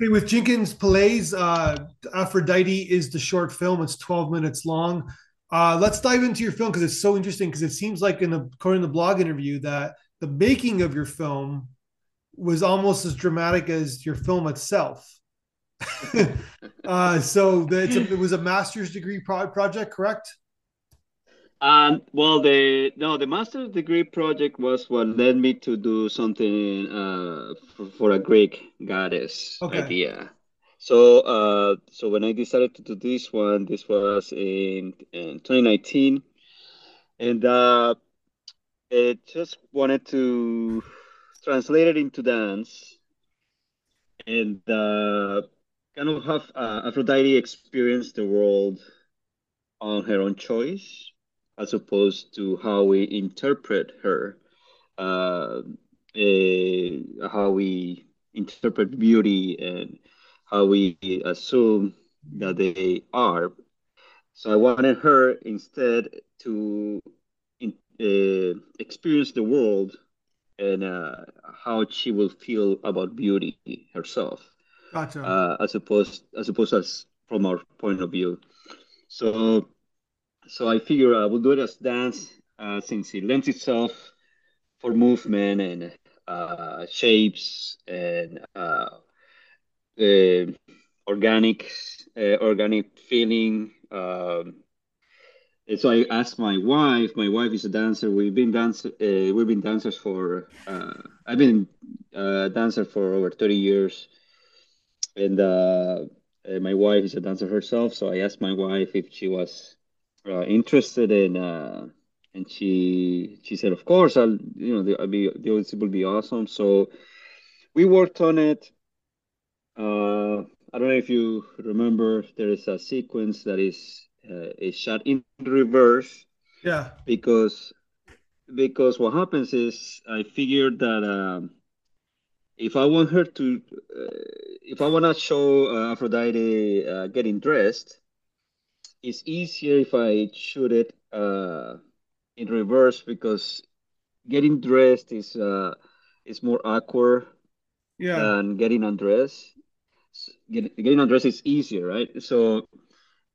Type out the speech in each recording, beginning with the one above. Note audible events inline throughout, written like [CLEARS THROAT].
Okay, with Jenkins Pillai's uh, Aphrodite is the short film. It's 12 minutes long. Uh, let's dive into your film because it's so interesting. Because it seems like, in the according to the blog interview, that the making of your film was almost as dramatic as your film itself. [LAUGHS] uh, so a, it was a master's degree pro- project, correct? Um, well, the no, the master's degree project was what led me to do something uh, for, for a Greek goddess okay. idea. So, uh, so when I decided to do this one, this was in, in 2019, and uh, it just wanted to translate it into dance, and uh, kind of have uh, Aphrodite experience the world on her own choice as opposed to how we interpret her, uh, uh, how we interpret beauty and how we assume that they are. So I wanted her instead to in, uh, experience the world and uh, how she will feel about beauty herself. Gotcha. Uh, as opposed as opposed as from our point of view. So so I figure I will do it as dance uh, since it lends itself for movement and uh, shapes and uh, uh organic uh, organic feeling. Um, and so I asked my wife. My wife is a dancer. We've been dance. Uh, we've been dancers for. I've been a dancer for over thirty years, and my wife is a dancer herself. So I asked my wife if she was uh, interested in, uh, and she she said, of course, I'll you know the, I'll be the will be awesome. So we worked on it. Uh, I don't know if you remember. There is a sequence that is uh, is shot in reverse. Yeah. Because because what happens is I figured that um, if I want her to, uh, if I want to show uh, Aphrodite uh, getting dressed, it's easier if I shoot it uh, in reverse because getting dressed is uh, is more awkward yeah. than getting undressed. Get, getting undressed is easier, right? So,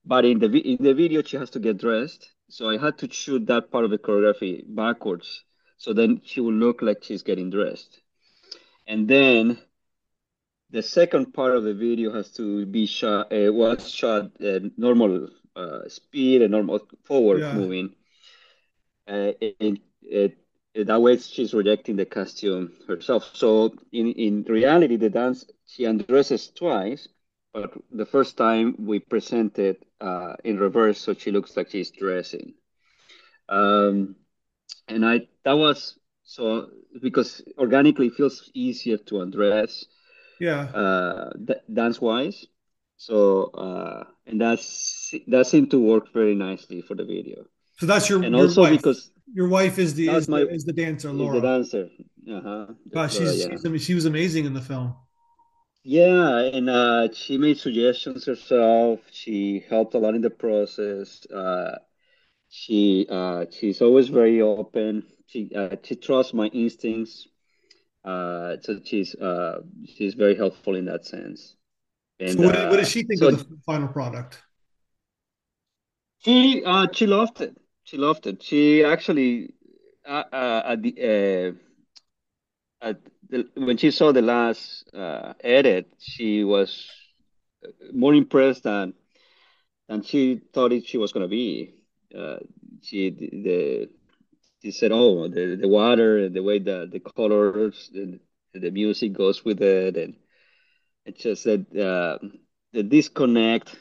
but in the in the video, she has to get dressed. So I had to shoot that part of the choreography backwards. So then she will look like she's getting dressed. And then the second part of the video has to be shot, uh, was shot uh, normal speed and normal forward yeah. moving. Uh, and it, it, that way she's rejecting the costume herself. So in, in reality, the dance, she undresses twice, but the first time we present it uh, in reverse, so she looks like she's dressing. Um, and I that was so because organically it feels easier to undress. Yeah. Uh, dance wise, so uh, and that's that seemed to work very nicely for the video. So that's your and your also wife. because your wife is the is, my, the, is the dancer Laura. The dancer. Uh-huh. Wow, she's, yeah. she's I mean, she was amazing in the film. Yeah, and uh, she made suggestions herself. She helped a lot in the process. Uh, she uh, she's always very open. She uh, she trusts my instincts. Uh, so she's uh, she's very helpful in that sense. And, so what, uh, what does she think so of the final product? She uh, she loved it. She loved it. She actually uh, uh, at the uh, at the, when she saw the last uh, edit, she was more impressed than than she thought it, she was going to be. Uh, she the she said, "Oh, the the water and the way the the colors and the music goes with it, and it's just that uh, the disconnect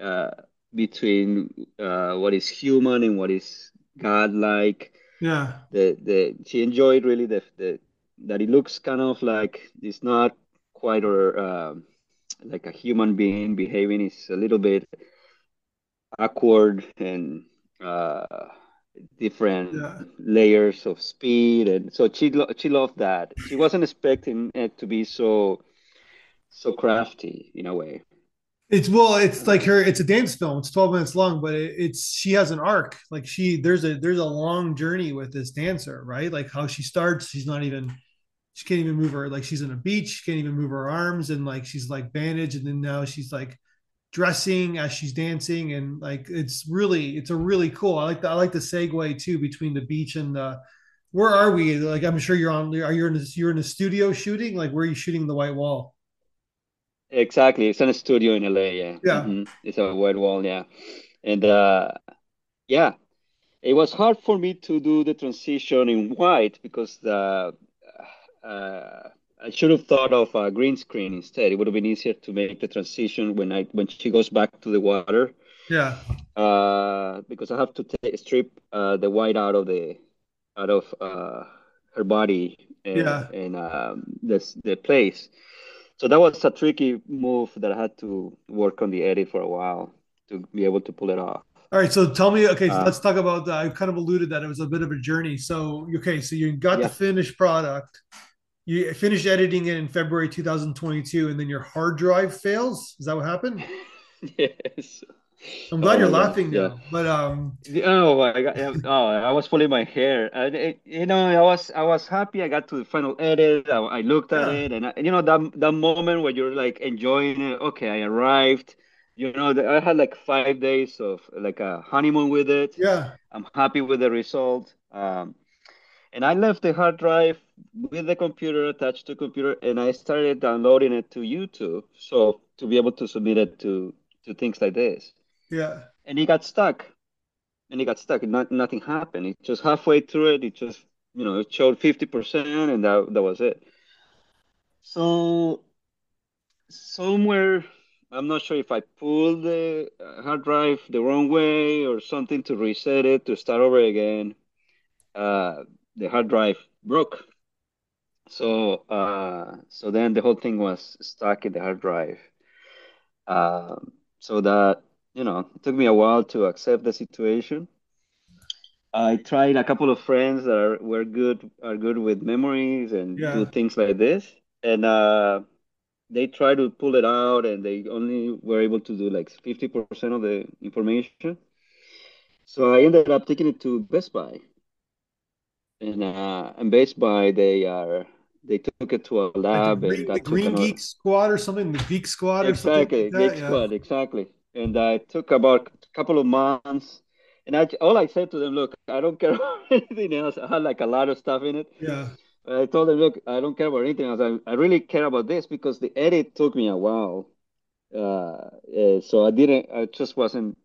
uh, between uh, what is human and what is godlike. Yeah. The the she enjoyed really the the that it looks kind of like it's not quite or um, like a human being behaving. It's a little bit awkward and uh, different yeah. layers of speed, and so she lo- she loved that. She wasn't expecting it to be so so crafty in a way. It's well, it's like her. It's a dance film. It's twelve minutes long, but it, it's she has an arc. Like she, there's a there's a long journey with this dancer, right? Like how she starts, she's not even, she can't even move her like she's on a beach, she can't even move her arms, and like she's like bandaged, and then now she's like dressing as she's dancing, and like it's really it's a really cool. I like the I like the segue too between the beach and the. Where are we? Like I'm sure you're on. Are you in? A, you're in a studio shooting? Like where are you shooting the white wall? Exactly, it's in a studio in LA. Yeah, yeah, mm-hmm. it's a white wall. Yeah, and uh, yeah, it was hard for me to do the transition in white because the uh, I should have thought of a green screen instead. It would have been easier to make the transition when I when she goes back to the water. Yeah. Uh, because I have to take, strip uh, the white out of the out of uh, her body and, yeah. and um, this the place. So that was a tricky move that I had to work on the edit for a while to be able to pull it off. All right, so tell me. Okay, so uh, let's talk about. Uh, I kind of alluded that it was a bit of a journey. So okay, so you got yeah. the finished product. You finished editing it in February 2022, and then your hard drive fails. Is that what happened? [LAUGHS] yes. I'm glad oh, you're laughing yeah. now, but um. Oh my god! Oh, I was pulling my hair. And it, you know, I was I was happy. I got to the final edit. I, I looked at yeah. it, and, I, you know that that moment where you're like enjoying it. Okay, I arrived you know i had like five days of like a honeymoon with it yeah i'm happy with the result um, and i left the hard drive with the computer attached to the computer and i started downloading it to youtube so to be able to submit it to to things like this yeah and he got stuck and he got stuck and not, nothing happened it just halfway through it it just you know it showed 50% and that, that was it so somewhere I'm not sure if I pulled the uh, hard drive the wrong way or something to reset it to start over again. Uh, the hard drive broke. So uh, so then the whole thing was stuck in the hard drive. Uh, so that you know it took me a while to accept the situation. I tried a couple of friends that are were good are good with memories and yeah. do things like this, and uh, they try to pull it out and they only were able to do like 50% of the information. So I ended up taking it to Best Buy. And uh, and Best Buy they are they took it to a lab like the, and the Green Geek Squad or something, the Geek Squad or something. Like Geek yeah. Squad, exactly. And I took about a couple of months and I all I said to them, look, I don't care [LAUGHS] about anything else. I had like a lot of stuff in it. Yeah. I told them, look, I don't care about anything else. I, I really care about this because the edit took me a while. Uh, uh, so I didn't, I just wasn't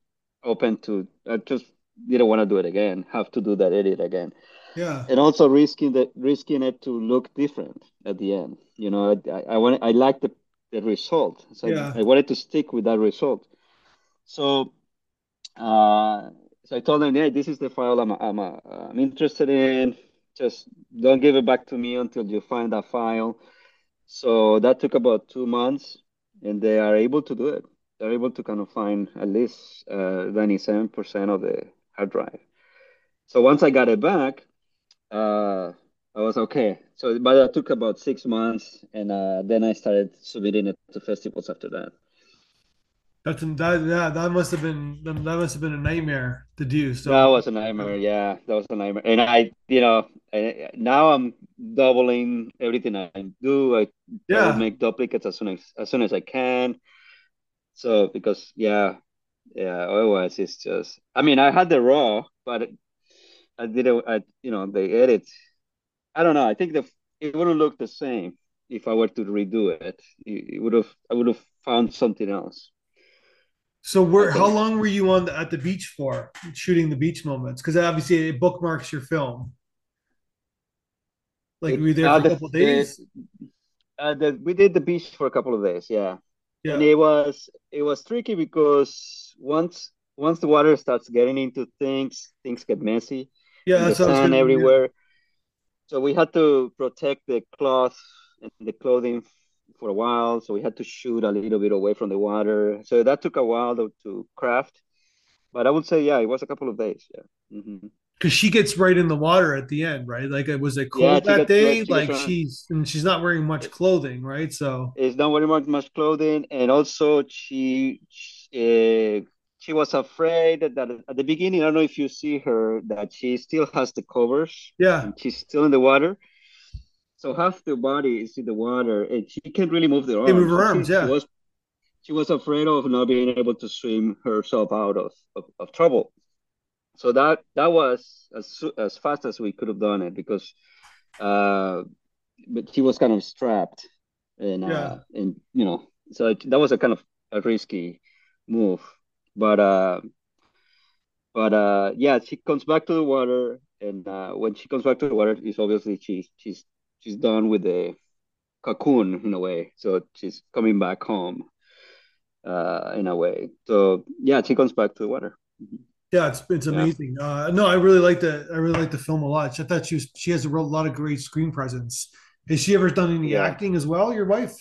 open to, I just didn't want to do it again, have to do that edit again. Yeah. And also risking the risking it to look different at the end. You know, I, I, I want, I like the, the result. So yeah. I, I wanted to stick with that result. So, uh, so I told them, yeah, this is the file I'm, I'm, uh, I'm interested in just don't give it back to me until you find that file. So that took about two months, and they are able to do it. They're able to kind of find at least uh, 97% of the hard drive. So once I got it back, uh, I was okay. So, but that took about six months, and uh, then I started submitting it to festivals after that. That's that yeah that must have been that must have been a nightmare to do. So that was a nightmare. Yeah, that was a nightmare. And I, you know, now I'm doubling everything I do. I yeah make duplicates as soon as as soon as I can. So because yeah, yeah. Otherwise, it's just. I mean, I had the raw, but I didn't. I you know the edit. I don't know. I think the it wouldn't look the same if I were to redo it. It would have. I would have found something else. So where how long were you on the, at the beach for shooting the beach moments? Because obviously it bookmarks your film. Like were you there uh, for a couple days? uh, the, we did the beach for a couple of days, yeah. Yeah. And it was it was tricky because once once the water starts getting into things, things get messy. Yeah, that's sand everywhere. So we had to protect the cloth and the clothing for a while, so we had to shoot a little bit away from the water. So that took a while to, to craft, but I would say yeah, it was a couple of days. Yeah. Mm-hmm because she gets right in the water at the end, right? Like, it was it cold yeah, that day? like, she's and she's not wearing much clothing, right? So it's not wearing much, much clothing, and also she uh, she was afraid that, that, at the beginning. I don't know if you see her that she still has the covers. Yeah, she's still in the water. So half the body is in the water, and she can't really move the arms. They move her arms, she, yeah. She was, she was afraid of not being able to swim herself out of, of, of trouble. So that that was as as fast as we could have done it because, uh, but she was kind of strapped, and uh, and you know, so it, that was a kind of a risky move, but uh, but uh, yeah, she comes back to the water, and uh, when she comes back to the water, it's obviously she's she's she's done with the cocoon in a way, so she's coming back home, uh, in a way. So yeah, she comes back to the water. Mm-hmm. Yeah, it's it's amazing. Yeah. Uh, no, I really like the I really like the film a lot. I thought she was she has a real, lot of great screen presence. Has she ever done any yeah. acting as well? Your wife?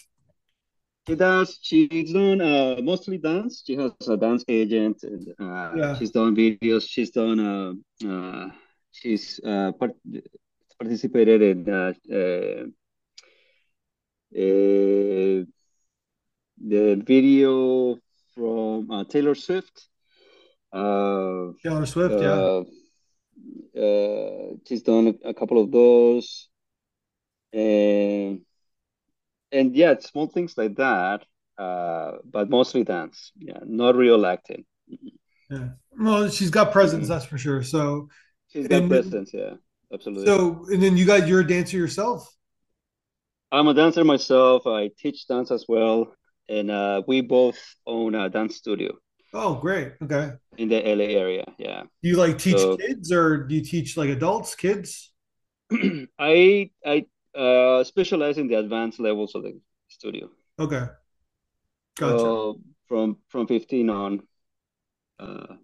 She does. She's done uh, mostly dance. She has a dance agent. And, uh, yeah. She's done videos. She's done. Uh, uh, she's uh, part- participated in uh, uh, uh, the video from uh, Taylor Swift. Uh, Taylor Swift, yeah. Uh, she's done a, couple of those, and and yeah, small things like that. Uh, but mostly dance. Yeah, not real acting. Yeah. Well, she's got presence, mm-hmm. that's for sure. So she's got presence. Yeah, absolutely. So, and then you got you're a dancer yourself. I'm a dancer myself. I teach dance as well, and uh, we both own a dance studio. Oh, great. Okay. In the LA area, yeah. Do you like teach so, kids or do you teach like adults, kids? [CLEARS THROAT] I I uh, specialize in the advanced levels of the studio. Okay. Gotcha. So from from 15 on, uh,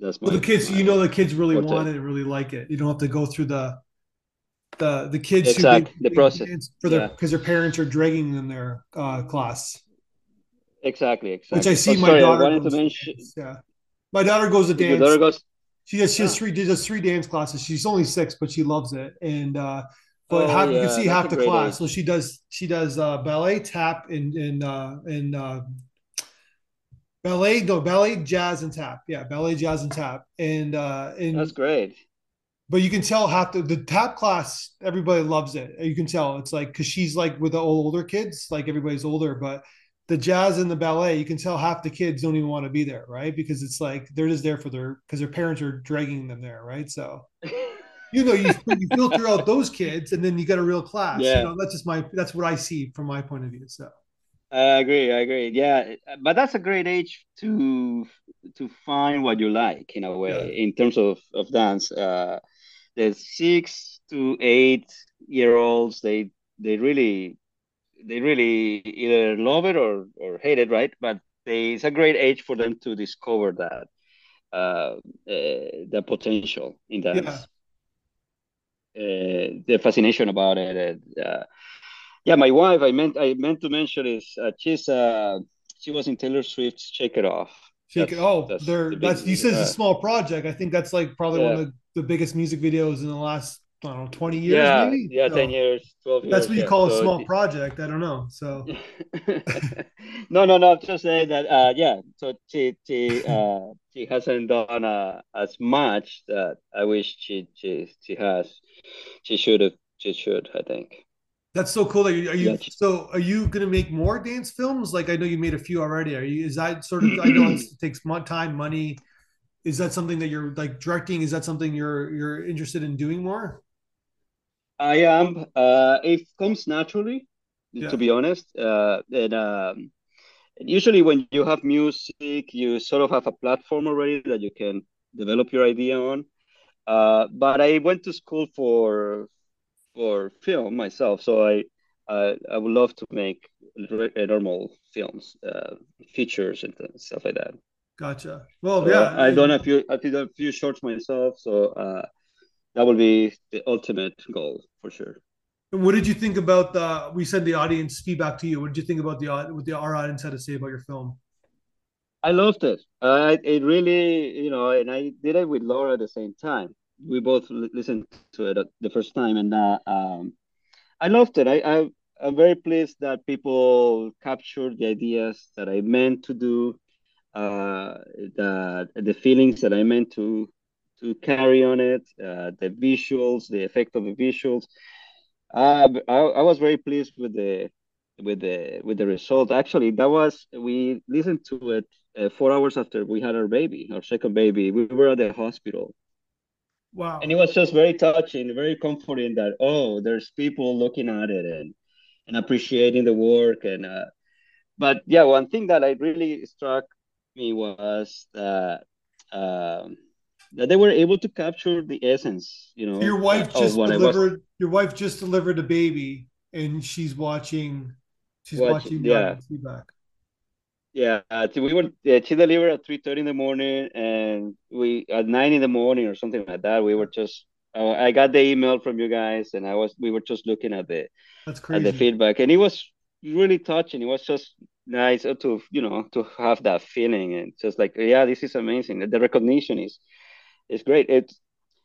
that's my. Well, the kids, my, you know, the kids really want it, and really like it. You don't have to go through the the the kids exactly the process for their because yeah. their parents are dragging them their uh, class. Exactly, exactly. Which I see oh, my sorry, daughter. Mention. Yeah, my daughter goes to dance. Your daughter goes. She has she has three does three dance classes. She's only six, but she loves it. And uh, but oh, half, yeah, you can see half the class. Age. So she does she does uh, ballet, tap, and and uh, and uh, ballet no ballet, jazz, and tap. Yeah, ballet, jazz, and tap. And uh, and that's great. But you can tell half the the tap class. Everybody loves it. You can tell it's like because she's like with the older kids, like everybody's older, but the jazz and the ballet, you can tell half the kids don't even want to be there, right? Because it's like they're just there for their because their parents are dragging them there, right? So [LAUGHS] you know, you, you filter out those kids and then you get a real class. Yeah. You know, that's just my that's what I see from my point of view. So I agree, I agree. Yeah. But that's a great age to to find what you like in a way yeah. in terms of, of dance. Uh the six to eight year olds, they they really they really either love it or or hate it, right? But they, it's a great age for them to discover that uh, uh the potential in that. Yeah. Uh, the fascination about it. Uh, yeah, my wife. I meant I meant to mention is uh, she's uh, she was in Taylor Swift's "Shake It Off." Shake it. Oh, that's, there. The that's you said it's a small project. I think that's like probably yeah. one of the, the biggest music videos in the last I don't know, 20 years yeah, maybe? Yeah, 10 years, 12 years. That's what you yeah. call so a small project. I don't know. So [LAUGHS] No, no, no, just saying that uh yeah, so she she uh she hasn't done uh, as much that I wish she she she has. She should have she should, I think. That's so cool. Are you, are you so are you gonna make more dance films? Like I know you made a few already. Are you is that sort of I know it takes time, money. Is that something that you're like directing? Is that something you're you're interested in doing more? I am. Uh, it comes naturally, yeah. to be honest. Uh, and um, usually, when you have music, you sort of have a platform already that you can develop your idea on. Uh, but I went to school for for film myself, so I I, I would love to make normal films, uh, features and stuff like that. Gotcha. Well, so yeah, I've done a few. I've done a few shorts myself, so uh, that would be the ultimate goal for sure. And what did you think about the? We sent the audience feedback to you. What did you think about the what the our audience had to say about your film? I loved it. Uh, it really, you know, and I did it with Laura at the same time. We both listened to it the first time, and uh, um, I loved it. I, I I'm very pleased that people captured the ideas that I meant to do, uh, the the feelings that I meant to to carry on it, uh, the visuals, the effect of the visuals. Uh, I, I was very pleased with the with the with the result. Actually, that was we listened to it uh, four hours after we had our baby, our second baby. We were at the hospital. Wow! And it was just very touching, very comforting that oh, there's people looking at it and and appreciating the work and. Uh, but yeah, one thing that I really struck me was that um, that they were able to capture the essence. You know, your wife just delivered. Your wife just delivered a baby, and she's watching. She's watching, watching yeah. feedback. Yeah, uh, we were. Yeah, she delivered at three thirty in the morning, and we at nine in the morning or something like that. We were just. Uh, I got the email from you guys, and I was. We were just looking at the. That's crazy. At the feedback, and it was really touching. It was just nice to you know to have that feeling and just like yeah, this is amazing. The recognition is is great. It's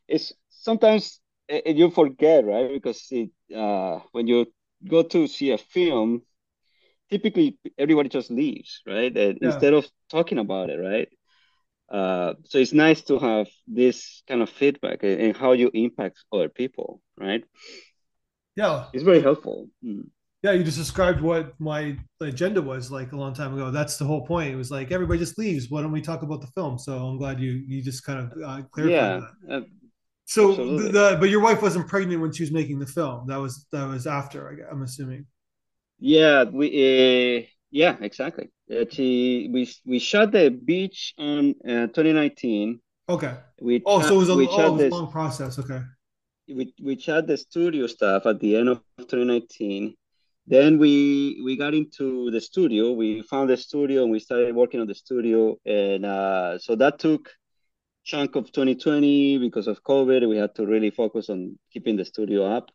it's sometimes it, you forget right because it, uh, when you go to see a film, typically everybody just leaves right yeah. instead of talking about it right. Uh, so it's nice to have this kind of feedback and how you impact other people, right? Yeah, it's very helpful. Mm yeah, you just described what my agenda was like a long time ago. That's the whole point. It was like everybody just leaves. Why don't we talk about the film? So I'm glad you you just kind of uh, clarified yeah, that. Uh, so the, the, but your wife wasn't pregnant when she was making the film. That was that was after. I'm assuming. Yeah, we uh, yeah exactly. Uh, we we shot the beach on uh, 2019. Okay. We oh, so it was a, oh, it was long process. Okay. We we shot the studio stuff at the end of 2019 then we we got into the studio we found the studio and we started working on the studio and uh, so that took chunk of 2020 because of covid we had to really focus on keeping the studio up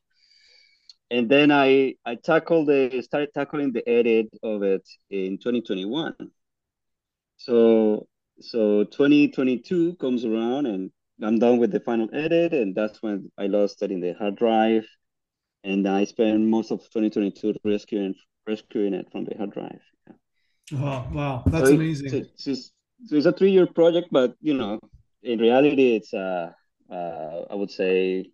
and then i i tackled the started tackling the edit of it in 2021 so so 2022 comes around and i'm done with the final edit and that's when i lost it in the hard drive and I spent most of 2022 rescuing rescuing it from the hard drive. Yeah. Wow, wow, that's so amazing. It, so, it's, so it's a three year project, but you know, in reality, it's uh, uh I would say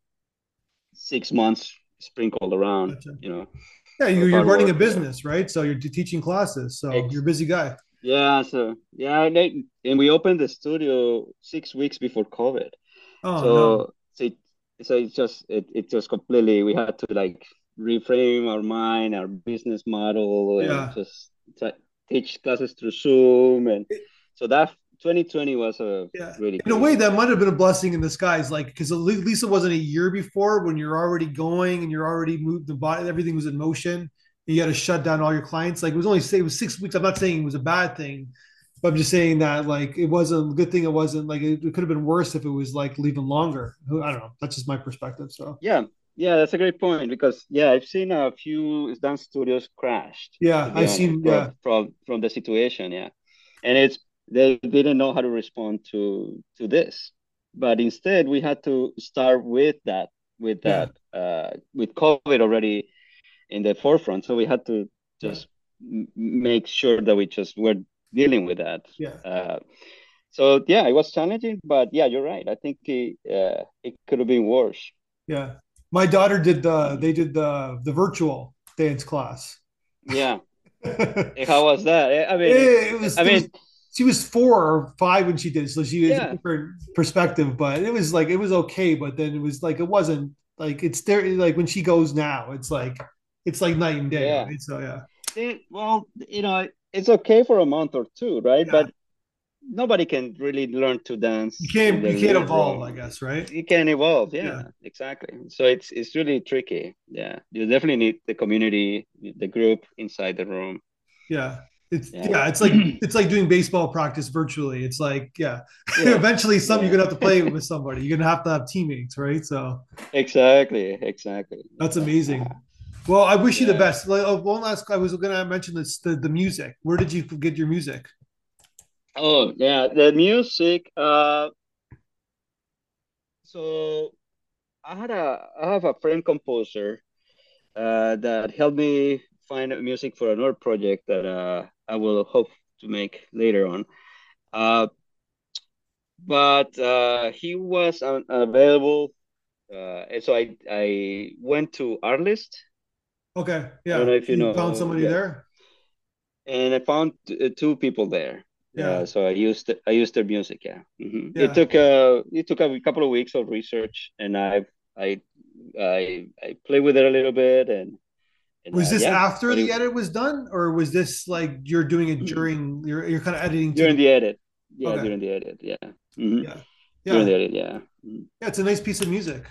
six months sprinkled around. Gotcha. You know. Yeah, you're, you're running work, a business, right? So you're teaching classes, so you're a busy guy. Yeah, so yeah, they, and we opened the studio six weeks before COVID. Oh, so, no. so it, so it's just it, it just completely we had to like reframe our mind our business model yeah. and just t- teach classes through zoom and so that 2020 was a yeah. really in a way that might have been a blessing in disguise like because at least it wasn't a year before when you're already going and you're already moved the body everything was in motion and you got to shut down all your clients like it was only say it was six weeks i'm not saying it was a bad thing but I'm just saying that like it wasn't a good thing. It wasn't like it, it could have been worse if it was like leaving longer. I don't know. That's just my perspective. So yeah, yeah, that's a great point because yeah, I've seen a few dance studios crashed. Yeah, I've seen yeah from from the situation. Yeah, and it's they didn't know how to respond to to this, but instead we had to start with that with that yeah. uh, with COVID already in the forefront. So we had to just yeah. make sure that we just were dealing with that. Yeah. Uh, so yeah, it was challenging, but yeah, you're right. I think it, uh, it could have been worse. Yeah, my daughter did the they did the the virtual dance class. Yeah. [LAUGHS] How was that? I mean, it, it was. I mean. She was four or five when she did, so she was yeah. different perspective. But it was like it was okay, but then it was like it wasn't like it's there. Like when she goes now, it's like it's like night and day. Yeah. Right? So yeah. It, well, you know, it's okay for a month or two, right? Yeah. But nobody can really learn to dance. You can't you can't evolve, room. I guess, right? You can evolve, yeah, yeah, exactly. So it's it's really tricky. Yeah. You definitely need the community, the group inside the room. Yeah. It's yeah. yeah. it's like [CLEARS THROAT] it's like doing baseball practice virtually. It's like, yeah. yeah. [LAUGHS] Eventually some yeah. you're gonna have to play with somebody. You're gonna have to have teammates, right? So exactly, exactly. That's amazing. Well, I wish you the best. Like, oh, one last, I was going to mention this the, the music. Where did you get your music? Oh yeah, the music. Uh, so I had a I have a friend composer uh, that helped me find music for another project that uh, I will hope to make later on. Uh, but uh, he was unavailable uh, and so I I went to Artlist. Okay, yeah. I don't know if you, you know. Found somebody yeah. there. And I found uh, two people there. Yeah. Uh, so I used I used their music. Yeah. Mm-hmm. yeah. It took a it took a couple of weeks of research, and I I I I played with it a little bit, and, and was uh, this yeah, after the it, edit was done, or was this like you're doing it mm-hmm. during you're you're kind of editing during the edit? Yeah, okay. during the edit. Yeah. Mm-hmm. Yeah. Yeah. During the edit. Yeah. Mm-hmm. Yeah, it's a nice piece of music.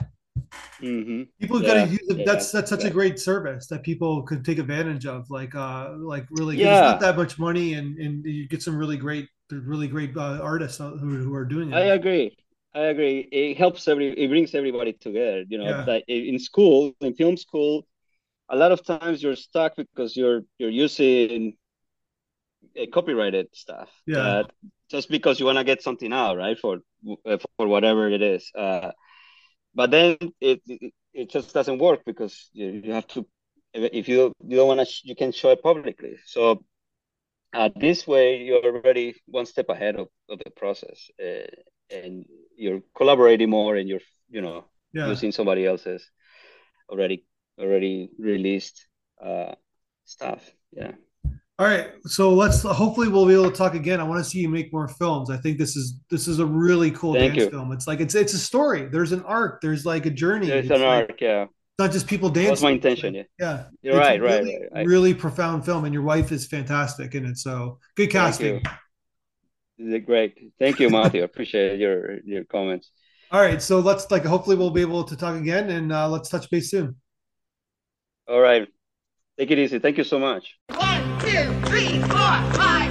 Mm-hmm. People yeah, gotta use it. That's that's such a great service that people could take advantage of. Like uh, like really, yeah. it's not that much money, and and you get some really great, really great uh, artists who, who are doing it. I agree. I agree. It helps every. It brings everybody together. You know, like in school, in film school, a lot of times you're stuck because you're you're using a copyrighted stuff. Yeah. just because you want to get something out, right? For for whatever it is. Uh, but then it, it, it just doesn't work because you, you have to if you you don't want to you can show it publicly so uh, this way you're already one step ahead of, of the process uh, and you're collaborating more and you're you know yeah. using somebody else's already already released uh, stuff yeah all right, so let's hopefully we'll be able to talk again. I want to see you make more films. I think this is this is a really cool Thank dance you. film. It's like it's it's a story. There's an arc. There's like a journey. There's it's an like, arc. Yeah. Not just people dancing. That's my intention. Yeah. Yeah. You're it's right. Really, right, right. Really profound film, and your wife is fantastic in it. So good casting. Thank Great. Thank you, Matthew. Appreciate your your comments. All right, so let's like hopefully we'll be able to talk again, and uh, let's touch base soon. All right. Take it easy. Thank you so much. One, two, three, four, five,